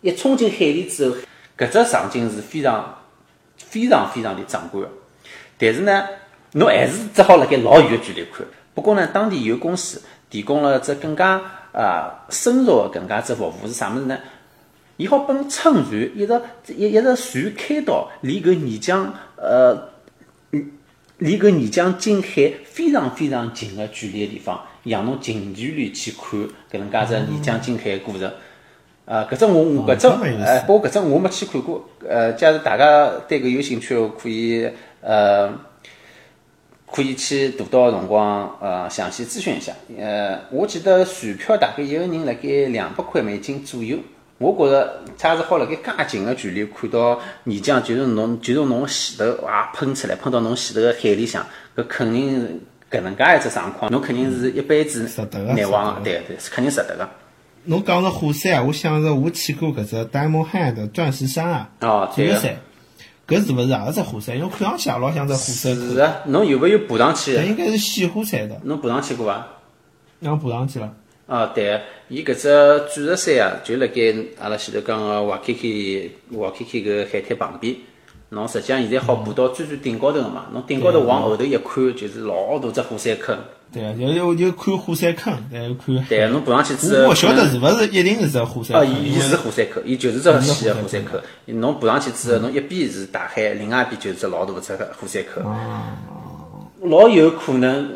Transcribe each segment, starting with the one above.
一冲进海里之后，搿只场景是非常非常非常的壮观的。但是呢，侬还是只好辣盖老远的距离看。不过呢，当地有公司提供了只更加啊深入的更加只服务是啥物事呢？伊好帮乘船一直一一直船开到离搿泥浆呃离搿泥浆近海非常非常近的距离的地方，让侬近距离去看搿能介只泥浆近海的过程。呃，搿只我我搿只呃，不过搿只我没去看过。呃，假如大家对搿有兴趣，可以呃可以去大岛的辰光呃详细咨询一下。呃，我记得船票大概一个人辣盖两百块美金左右。我觉着，假使好辣盖介近个距离看到泥浆，就是侬，就是侬前头哇喷出来，喷到侬前头个海里向，搿肯定是搿能介一只状况，侬肯定是一辈子难忘个，对对，是肯定值得个。侬讲着火山，我想着我去过搿只 Diamond Head 钻石山啊，哦，钻石山，搿是勿是也是只火山？因为看上去也老像只火山。是啊，侬有没有爬上去？搿应该是死火山的。侬爬上去过伐？让爬上去了。啊，对，伊搿只钻石山啊，就辣盖阿拉前头讲个瓦 K K 瓦 K K 搿海滩旁边。侬实际上现在好爬到最最顶高头个嘛？侬顶高头往后头一看，就是老大只火山坑。对啊，就就就看火山坑，再看。对，侬爬上去之后，我晓得是勿是一定是只火山？啊，伊伊是火山口，伊就是只细个火山口。侬爬上去之后，侬一边是大海，另外一边就是只老大只火山口。老有可能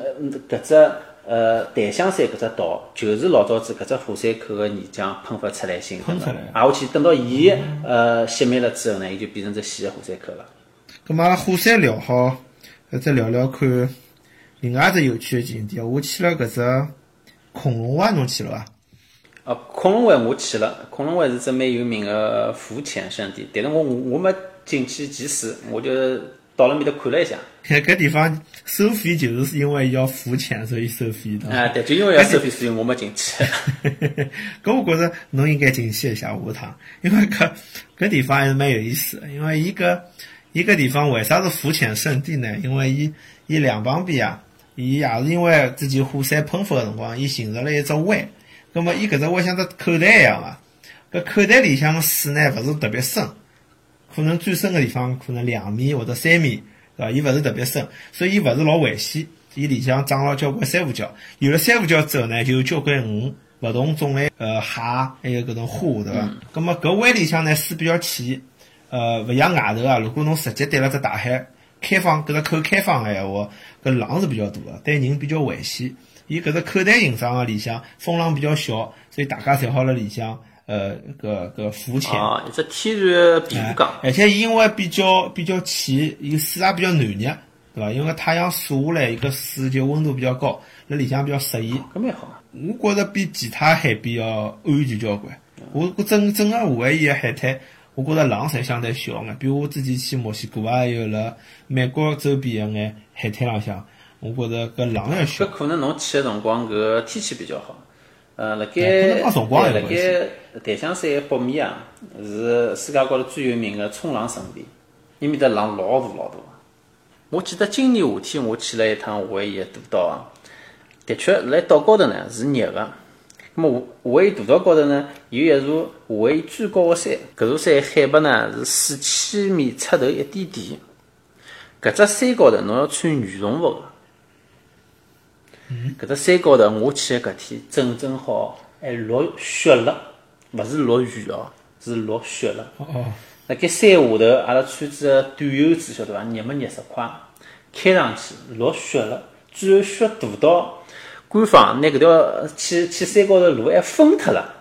搿只。呃，檀香山搿只岛就是老早子搿只火山口个泥浆喷发出来形成的，挨下去等到伊呃熄灭了之后呢，伊就变成只新个火山口了。咁阿拉火山聊好，再聊聊看另外一只有趣的景点。我去了搿只恐龙湾，侬去了伐？啊，恐龙湾我去了，恐龙湾是只蛮有名个浮潜圣地，但是我我没进去潜水，我就。到了面搭看了一下，搿地方收费就是因为要浮潜，所以收费的。啊，对，就因为要收费，所以我没进去。搿我觉着侬应该进去一下下趟，因为搿搿地方还是蛮有意思的。因为伊搿伊搿地方为啥是浮潜圣地呢？因为伊伊两旁边啊，伊也是因为之前火山喷发个辰光，伊形成了一只湾。葛末伊搿只湾像只口袋一样啊，搿口袋里向个水呢，勿是特别深。可能最深个地方可能两米或者三米，对伐？伊勿是特别深，所以伊勿是老危险。伊里向长了交关珊瑚礁，有了珊瑚礁之后呢，就有交关鱼，勿同种类呃蟹，还有搿种虾，对伐？葛末搿湾里向呢水比较浅，呃，勿像外头啊。如果侬直接对了只大海开放，搿只口开放个闲话，搿浪是比较大个，对人比较危险。伊搿只口袋形状个里向风浪比较小，所以大家侪好辣里向。呃，个个浮潜啊，一只天然庇护港，而且因为比较比较浅，伊水也比较暖热，对伐？因为太阳晒下来，伊个水就温度比较高，辣里向比较适宜。搿蛮好。我觉着比其他海边要安全交关。我我整整个夏威夷个海滩，我觉着浪侪相对小眼，比我之前去墨西哥啊，还有辣美国周边个眼海滩浪向，我觉着搿浪要小。搿可能侬去个辰光搿天气比较好。呃，辣盖辣盖檀香山北面啊，是世界高头最有名个冲浪圣地，伊面的浪老大老大。我记得今年夏天我去了一趟夏威夷大岛啊，的确辣岛高头呢是热的。那么夏威夷大岛高头呢有一座夏威夷最高的山，搿座山海拔呢是四千米出头一点点。搿只山高头侬要穿羽绒服的。搿只山高头，我去个搿天正正好还落雪了，勿是落雨哦，是落雪了。哦。辣盖山下头，阿拉穿着短袖子，晓得伐？热么热十块，开上去落雪了，最后雪大到官方拿搿条去去山高头路还封脱了。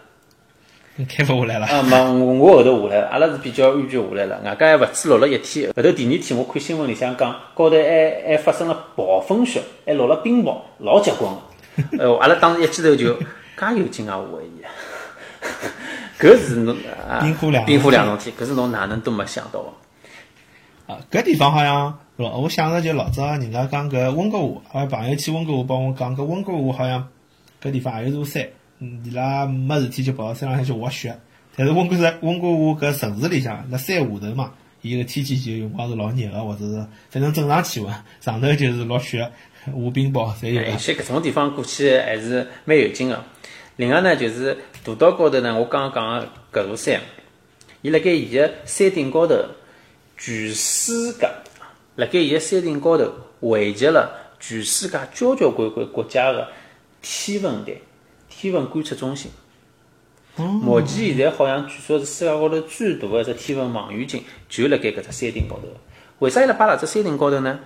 开勿下来了啊！没，我我后头下来了，阿拉是比较安全下来了。外加还勿止落了一天，后头第二天我看新闻里向讲，高头还还发生了暴风雪，还落了冰雹，老结棍个。哎哟，阿拉当时一记头就介有劲啊！夏威夷，搿是侬啊，冰火两冰火两重天，搿是侬哪能都没想到个。啊，搿地方好像，我想着就老早人家讲搿温哥华，阿拉朋友去温哥华帮我讲，搿温哥华好像搿地方也有座山。伊拉没事体就跑到山浪向去滑雪，但是温哥华温哥华搿城市里向，辣山下头嘛，伊个天气就有辰光是老热个，或者是反正正常气温，上头就是落雪、下冰雹，侪有。有些搿种地方过去还是蛮有劲个。另外呢，就是大岛高头呢，我刚刚讲个搿座山，伊辣盖伊个山顶高头，全世界，辣盖伊个山顶高头汇集了全世界交交关关国家个天文台、天文观测中心。目前现在好像据说是世界高头最大个一只天文望远镜，就辣盖搿只山顶高头。为啥伊拉摆辣只山顶高头呢？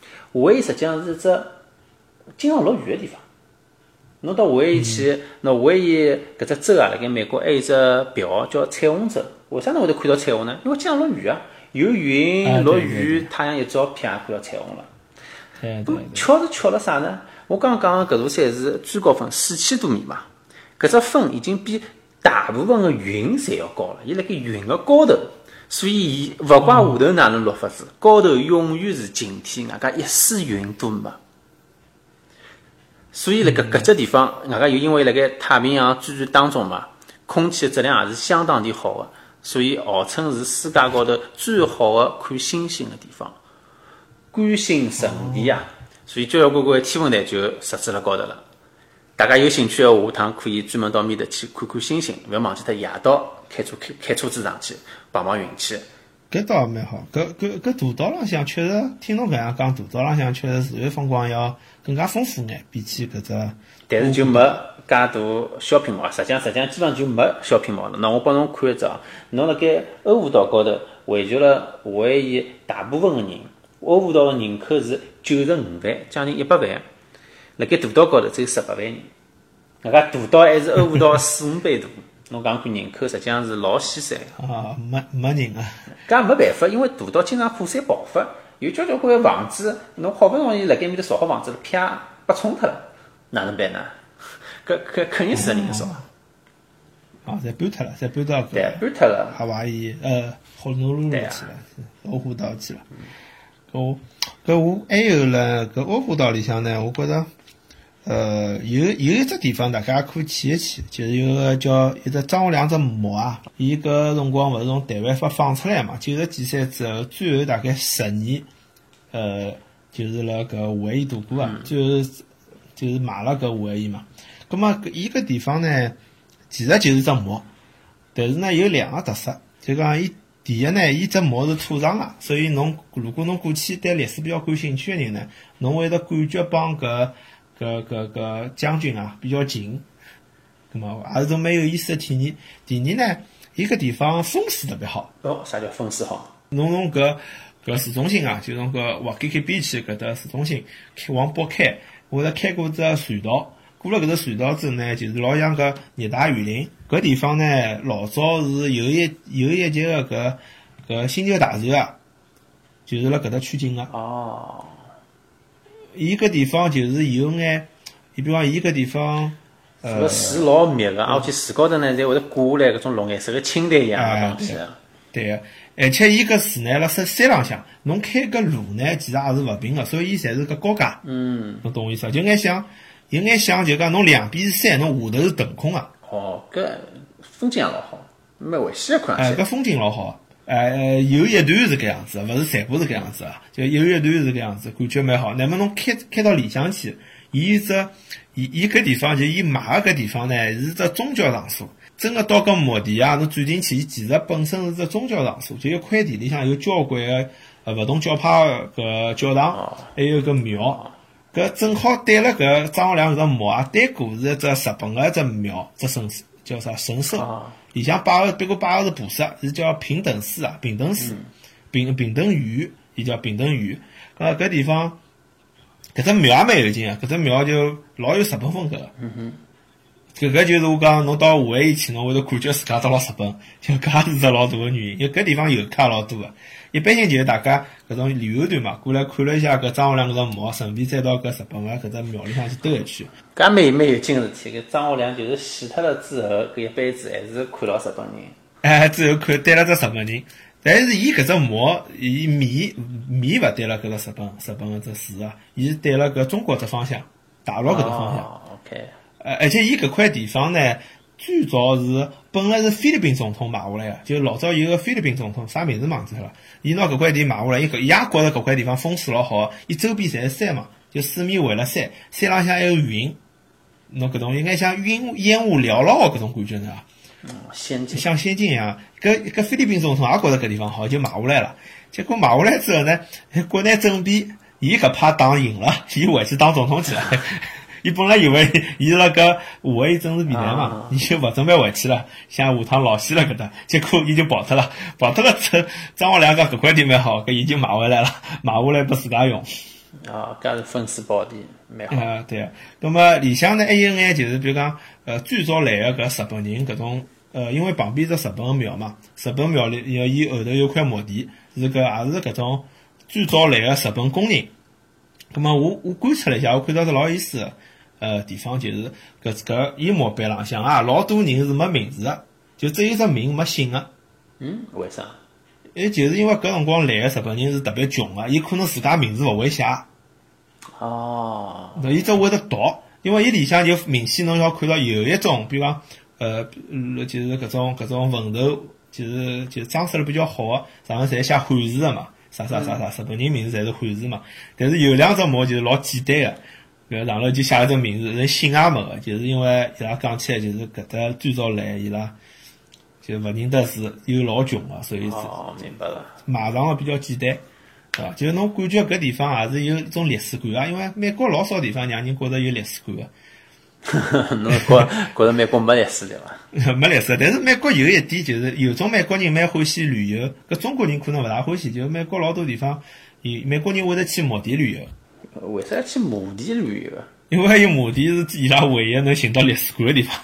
夏威夷实际上是一只经常落雨的地方。侬到夏威夷去，那夏威夷搿只州啊，辣盖美国还有一只表叫彩虹州。为啥侬会得看到彩虹呢？因为经常落雨啊，有云落雨，太阳一照，啪看到彩虹了。巧是巧了啥呢？我刚刚讲的搿座山是最高峰四千多米嘛，搿只峰已经比大部分个云侪要高了。伊辣盖云个高头，所以伊勿怪下头哪能落法子，高头永远是晴天，外加一丝云都没。所以辣搿搿只地方，外加又因为辣盖太平洋转转当中嘛，空气质量也是相当的好个，所以号称是世界高头最好的看星星的地方，观星圣地啊！所以交交关关天文台就设置辣高头了。大家有兴趣的话，下趟可以专门到面搭去看看星星，勿要忘记脱夜到开车开开车子上去碰碰运气。搿倒也蛮好。搿搿搿大道浪向确实，听侬搿样讲，大道浪向确实自然风光要更加丰富眼，比起搿只。但是就没介大小屏幕，实际上实际上基本上就没小屏幕了。那我帮侬看一只啊，侬辣盖欧胡岛高头汇聚了夏威夷大部分个人，欧胡岛个人口是九十五万，将近一百万。辣盖大岛高头只有十八万人，外加大岛还是欧胡岛四五倍大。侬讲看人口，实际上是老稀散。啊，没没人啊。搿没办法，因为大岛经常火山爆发，有交交关关房子，侬好不容易辣盖面头造好房子了，啪被冲脱了，哪能办呢？搿搿肯定死人少。啊，侪搬脱了，侪搬到对，搿搬脱了。夏威夷呃霍诺鲁鲁去了，欧胡岛去了。搿我搿我还有了搿欧胡岛里向呢，我觉着呃有有一只地方大家可以去一去，就是有个叫一只张学良只墓啊，伊搿辰光勿是从台湾发放出来嘛，九十几岁之后，最后大概十年，呃，就是辣搿夏威夷度过啊，最后就是买了搿夏威夷嘛。葛末搿伊搿地方呢，其实就是只墓，但是呢有两个特色，就讲伊第一呢，伊只墓是土葬个，所以侬如果侬过去对历史比较感兴趣个人呢，侬会得感觉帮搿搿搿搿将军啊比较近，葛末也是种蛮有意思的体验。第二呢，伊搿地方风水特别好，哦，啥叫风水好？侬从搿搿市中心啊，就从搿瓦基基边去搿搭市中心开往北开，我得开过只隧道，过了搿只隧道之后呢，就是老像搿热带雨林。搿地方呢，老早是有一有一节个搿搿星球大战啊，就是辣搿搭取景个。哦，伊搿地方就是有眼，你比方伊搿地方，呃搿，树老密个，而且树高头呢，侪会得挂下来搿种绿颜色个青苔一样哎个东西。对个，而且伊搿树呢，辣山山浪向，侬开搿路呢，其实也是勿平个，所以伊侪是搿高架。嗯，侬懂我意思伐？就眼像，有眼像就讲侬两边是山，侬下头是腾空个，哦，搿风景也老好，蛮危险个看哎，上去。搿风景老好。哎，有一段是搿样子，勿是全部是搿样子啊，就有一段是搿样子，感觉蛮好。乃末侬开开到里向去，伊只伊伊搿地方就伊买个搿地方呢，是只宗教场所。真个到搿墓地啊，侬钻进去，伊其实本身是只宗教场所，就一块地里向有交关个呃勿同教派个搿教堂哦，还有个庙。搿正好对了搿张学良搿只墓啊，对过是一只日本个一只庙，只神叫啥神社？啊，里向摆个别个摆个是菩萨，是叫平等寺啊，平等寺，平平等院，伊叫平等院。搿搿地方，搿只庙也蛮有劲啊，搿只庙就老有日本风格。个。搿个就是我讲，侬到夏威夷去，侬会得感觉自家到了日本，就搿也是只老大个原因。因为搿地方游客也老多个，一般性就是大家搿种旅游团嘛，过来看了一下搿张学良搿只墓，顺便再到搿日本个搿只庙里向去兜一圈。搿也蛮蛮有劲个事体。搿张学良就是死脱了之后，搿一辈子还是看牢日本人。哎，最后看对了只日本人，但是伊搿只墓，伊面面勿对了搿个日本日本个只字啊，伊是对了搿中国只方向，大陆搿只方向。哦，OK，呃，而且伊搿块地方呢，最早是本来是菲律宾总统买下来个，就老早有个菲律宾总统，啥名字忘记脱了。伊拿搿块地买下来，伊搿伊也觉着搿块地方风水老好，伊周边侪是山嘛，就四面围了山，山浪向还有云，侬搿种应该像云烟雾缭绕个搿种感觉呢。先进。像仙境一样。搿搿菲律宾总统也觉着搿地方好，就买下来了。结果买下来之后呢，国内政变，伊搿派打赢了，伊回去当总统去了。伊本来以为伊辣搿华为政治平台嘛啊，伊就勿准备回去了，想下趟老死了搿搭，结果伊就跑脱了，跑脱了之后，张学良讲搿块地蛮好，搿伊就买回来了，买下来拨自家用。啊，搿是分水宝地，蛮好。啊，对啊。那么里向呢还有眼就是比如讲，呃，最早来个搿日本人搿种，呃，因为旁边是日本个庙嘛，日本庙里有伊后头有块墓地，是搿也是搿种最早来个日本工人。咁么我我观察了一下，我看到是老有意思个，呃，地方就是搿搿伊墓碑浪向啊，老多人是没名字个，就只有只名没姓个。嗯，为啥？诶，就是因为搿辰光来个日本人是特别穷个，伊可能自家名字勿会写。哦，那伊只会得读，因为伊里向就明显侬要看到有一种，比如讲，呃，呃就是搿种搿种坟头，就是就是装饰了比较好个，上面侪写汉字个嘛，啥啥啥啥，日本人名字侪是汉字嘛。但是有两只墓就是老简单个，搿上头就写了只名字，连姓也没个，就是因为伊拉讲起来就是搿搭最早来伊拉就勿认得字，又老穷个，所以是哦，明白了。埋藏个比较简单，对伐？就是侬感觉搿地方也是有一种历史感啊，因为美国老少地方让人觉着有历史感个，侬觉觉着美国没历史对伐？没历史。但是美国有一点就是，有种美国人蛮欢喜旅游，搿中国人可能勿大欢喜。就是美国老多地方，有美国人会得去墓地旅游，为啥要去墓地旅游？因为有墓地是伊拉唯一能寻到历史馆的地方。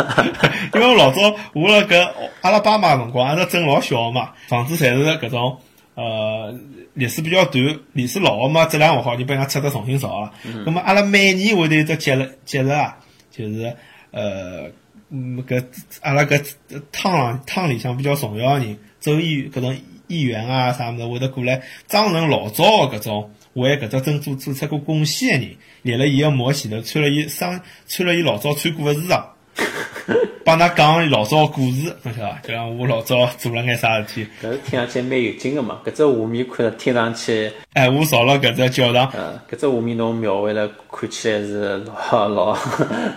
因为老早我辣搿阿拉巴马辰光，阿拉镇老小嘛，房子侪是搿种呃历史比较短，历史老个嘛质量勿好，就被人家拆得重新造了。咁么阿拉每年会得有只节日节日啊，就是呃嗯搿阿拉搿汤浪汤里向比较重要个人，州议搿种议员啊啥物事会得过来张成老早个搿种。为搿只珍珠做出过贡献个人，立辣伊个墓前头，穿了伊生穿了伊老早穿过个衣裳，帮㑚讲伊老早个故事，侬晓得伐？就讲我老早做了眼啥事体，搿是听上去蛮有劲个嘛。搿只画面看着听上去，哎，我造了搿只教堂，呃，搿只画面侬描绘了，看起来是老老老。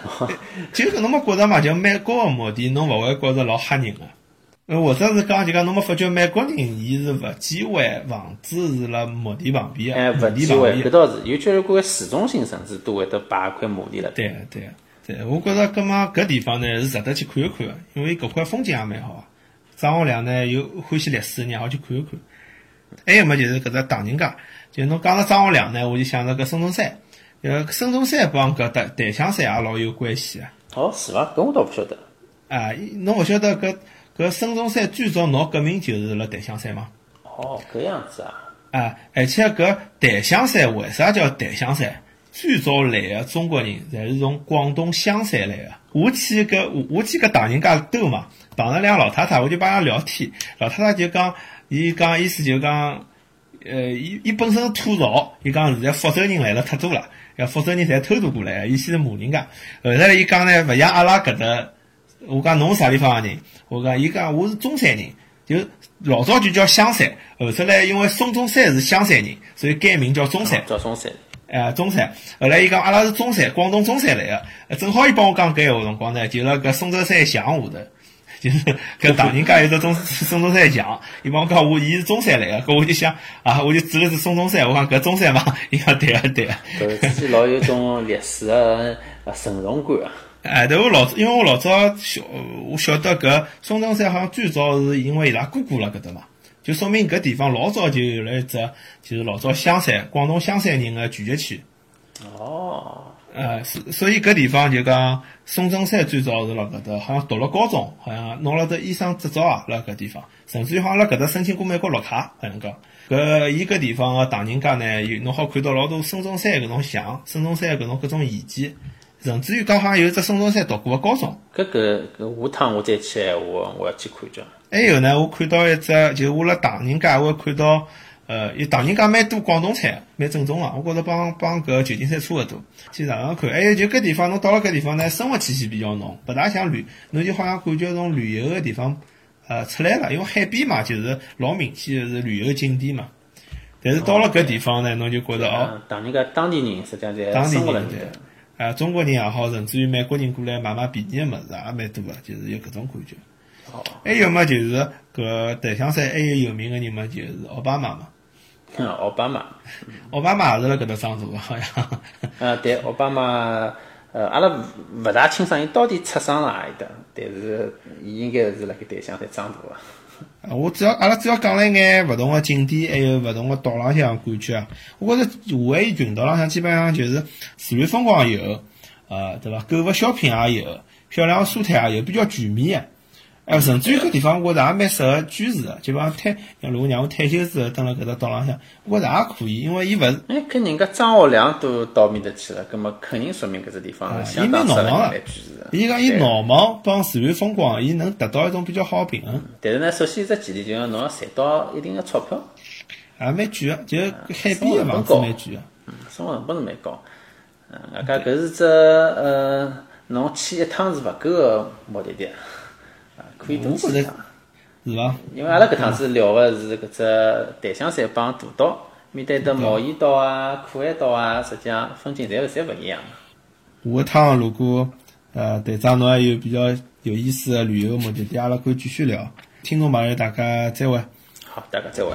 就搿侬没觉着嘛？就蛮高个墓地，侬勿会觉着老吓人个。呃，或者是讲就讲侬没发觉美国人伊是勿忌讳房子是辣墓地旁边哎，个，勿忌讳，墓地旁边搿。倒是。尤其是搿个市中心，甚至都会得摆一块墓地辣盖。对个对个对，我觉着搿么搿地方呢是值得去看一看个，因为搿块风景也蛮好。张学良呢有欢喜历史个人，也好去看一看。还有么就是搿只唐人街，就侬讲到张学良呢，我就想着搿孙中山，呃，孙中山帮搿搭檀香山也老有关系个。哦，是伐？搿我倒勿晓得。啊，侬勿晓得搿搿孙中山最早闹革命就是辣檀香山嘛？哦，搿样子啊。啊，而且搿檀香山为啥叫檀香山？最早来个中国人侪是从广东香山来个。我去搿我我去搿唐人街兜嘛，碰着两个老太太，我就帮伊拉聊天。老太太就讲，伊讲意思就讲，呃，伊伊本身是土豪，伊讲现在福州人来了太多了，要福州人侪偷渡过来个，伊先是骂人家。后来伊讲呢，勿像阿拉搿搭，我讲侬是啥地方个人？我讲伊讲我是中山人。就老早就叫香山，后头来因为孙中山是香山人，所以改名叫中山。叫中山。哎，中山。后来伊讲阿拉是中山，广东中山来个。呃正好伊帮我讲搿闲话辰光呢，就辣搿孙中山像下头，就是搿唐人街有只中 孙中山像，伊帮我讲我伊是中山来个，搿我就想啊，我就指了指孙中山，我讲搿中山嘛，伊讲对个对个。搿自己老有种历史个呃承荣感啊。哎，对我老因为我老早晓我晓得搿孙中山好像最早是因为伊拉姑姑辣搿搭嘛，就说明搿地方老早就有了一只就是老早香山广东香山人个聚集区。哦。呃，所所以搿地方就讲孙中山最早是辣搿搭，好像读了高中，好像拿了只医生执照啊，辣搿地方，甚至于好像辣搿搭申请过美国绿卡，好像讲。搿伊搿地方个唐人街呢，有侬好看到老多孙中山搿种像，孙中山搿种各种遗迹，甚至于讲好像有只孙中山读过个高中。搿个搿下趟我再去闲话，我要去看叫。还有呢，我看到一只，就我辣唐人街，我看到，呃，有唐人街蛮多广东菜，蛮正宗个，我觉着帮帮搿旧金山差勿多。去尝尝看，还有就搿地方，侬到了搿地方呢，生活气息比较浓，勿大像旅，侬就好像感觉从旅游个地方，呃，出来了，因为海边嘛，就是老明显个是旅游景点嘛。但是到了搿地方呢，侬就觉着哦，嗯，唐人街当地人实际上在当地生活辣人。啊，中国人也好，甚至于美国人过来买买便宜个物事也蛮多个，就是有搿种感觉。哦，还有嘛，就是搿檀香山还有有名个人嘛，就是奥巴马嘛。嗯，奥巴马，奥巴马也是辣搿搭长大个，好像。呃，对，奥巴马，呃，阿拉勿勿大清爽伊到底出生辣何里搭，但是伊应该是辣盖檀香山长大个。我只要阿拉只要讲了一眼勿同个景点，还有勿同个岛浪向感觉啊。我觉着华海群岛浪向基本上就是自然风光有，呃，对伐？购物小品也有，漂亮个沙滩也有，比较全面个。哎，甚至于搿地方我觉着也蛮适合居住个，就讲退，如果让我退休之后蹲辣搿只岛浪向，我觉着也可以，因为伊勿是哎，搿人家张学良都到面搭去了，葛么肯定说明搿只地方啊相当适合人来居住的。伊讲伊对闹忙帮自然风光，伊能达到一种比较好个平衡，但是呢，首先一只前提就是讲侬要赚到一定的钞票，也蛮贵个，就海边个房子蛮贵个。生活成本是蛮高。嗯，外加搿是只呃，侬去一趟是勿够个目的地，啊，可以多我觉着去一趟。是伐？因为阿拉搿趟子聊个是搿只檀香山帮大岛，面对的毛衣岛啊、可爱岛啊，实际上风景侪是侪勿一样的。下一趟如果呃队长侬还有比较有意思的旅游目的地，阿拉可以继续聊。听众朋友，大家再会。好，大家再会。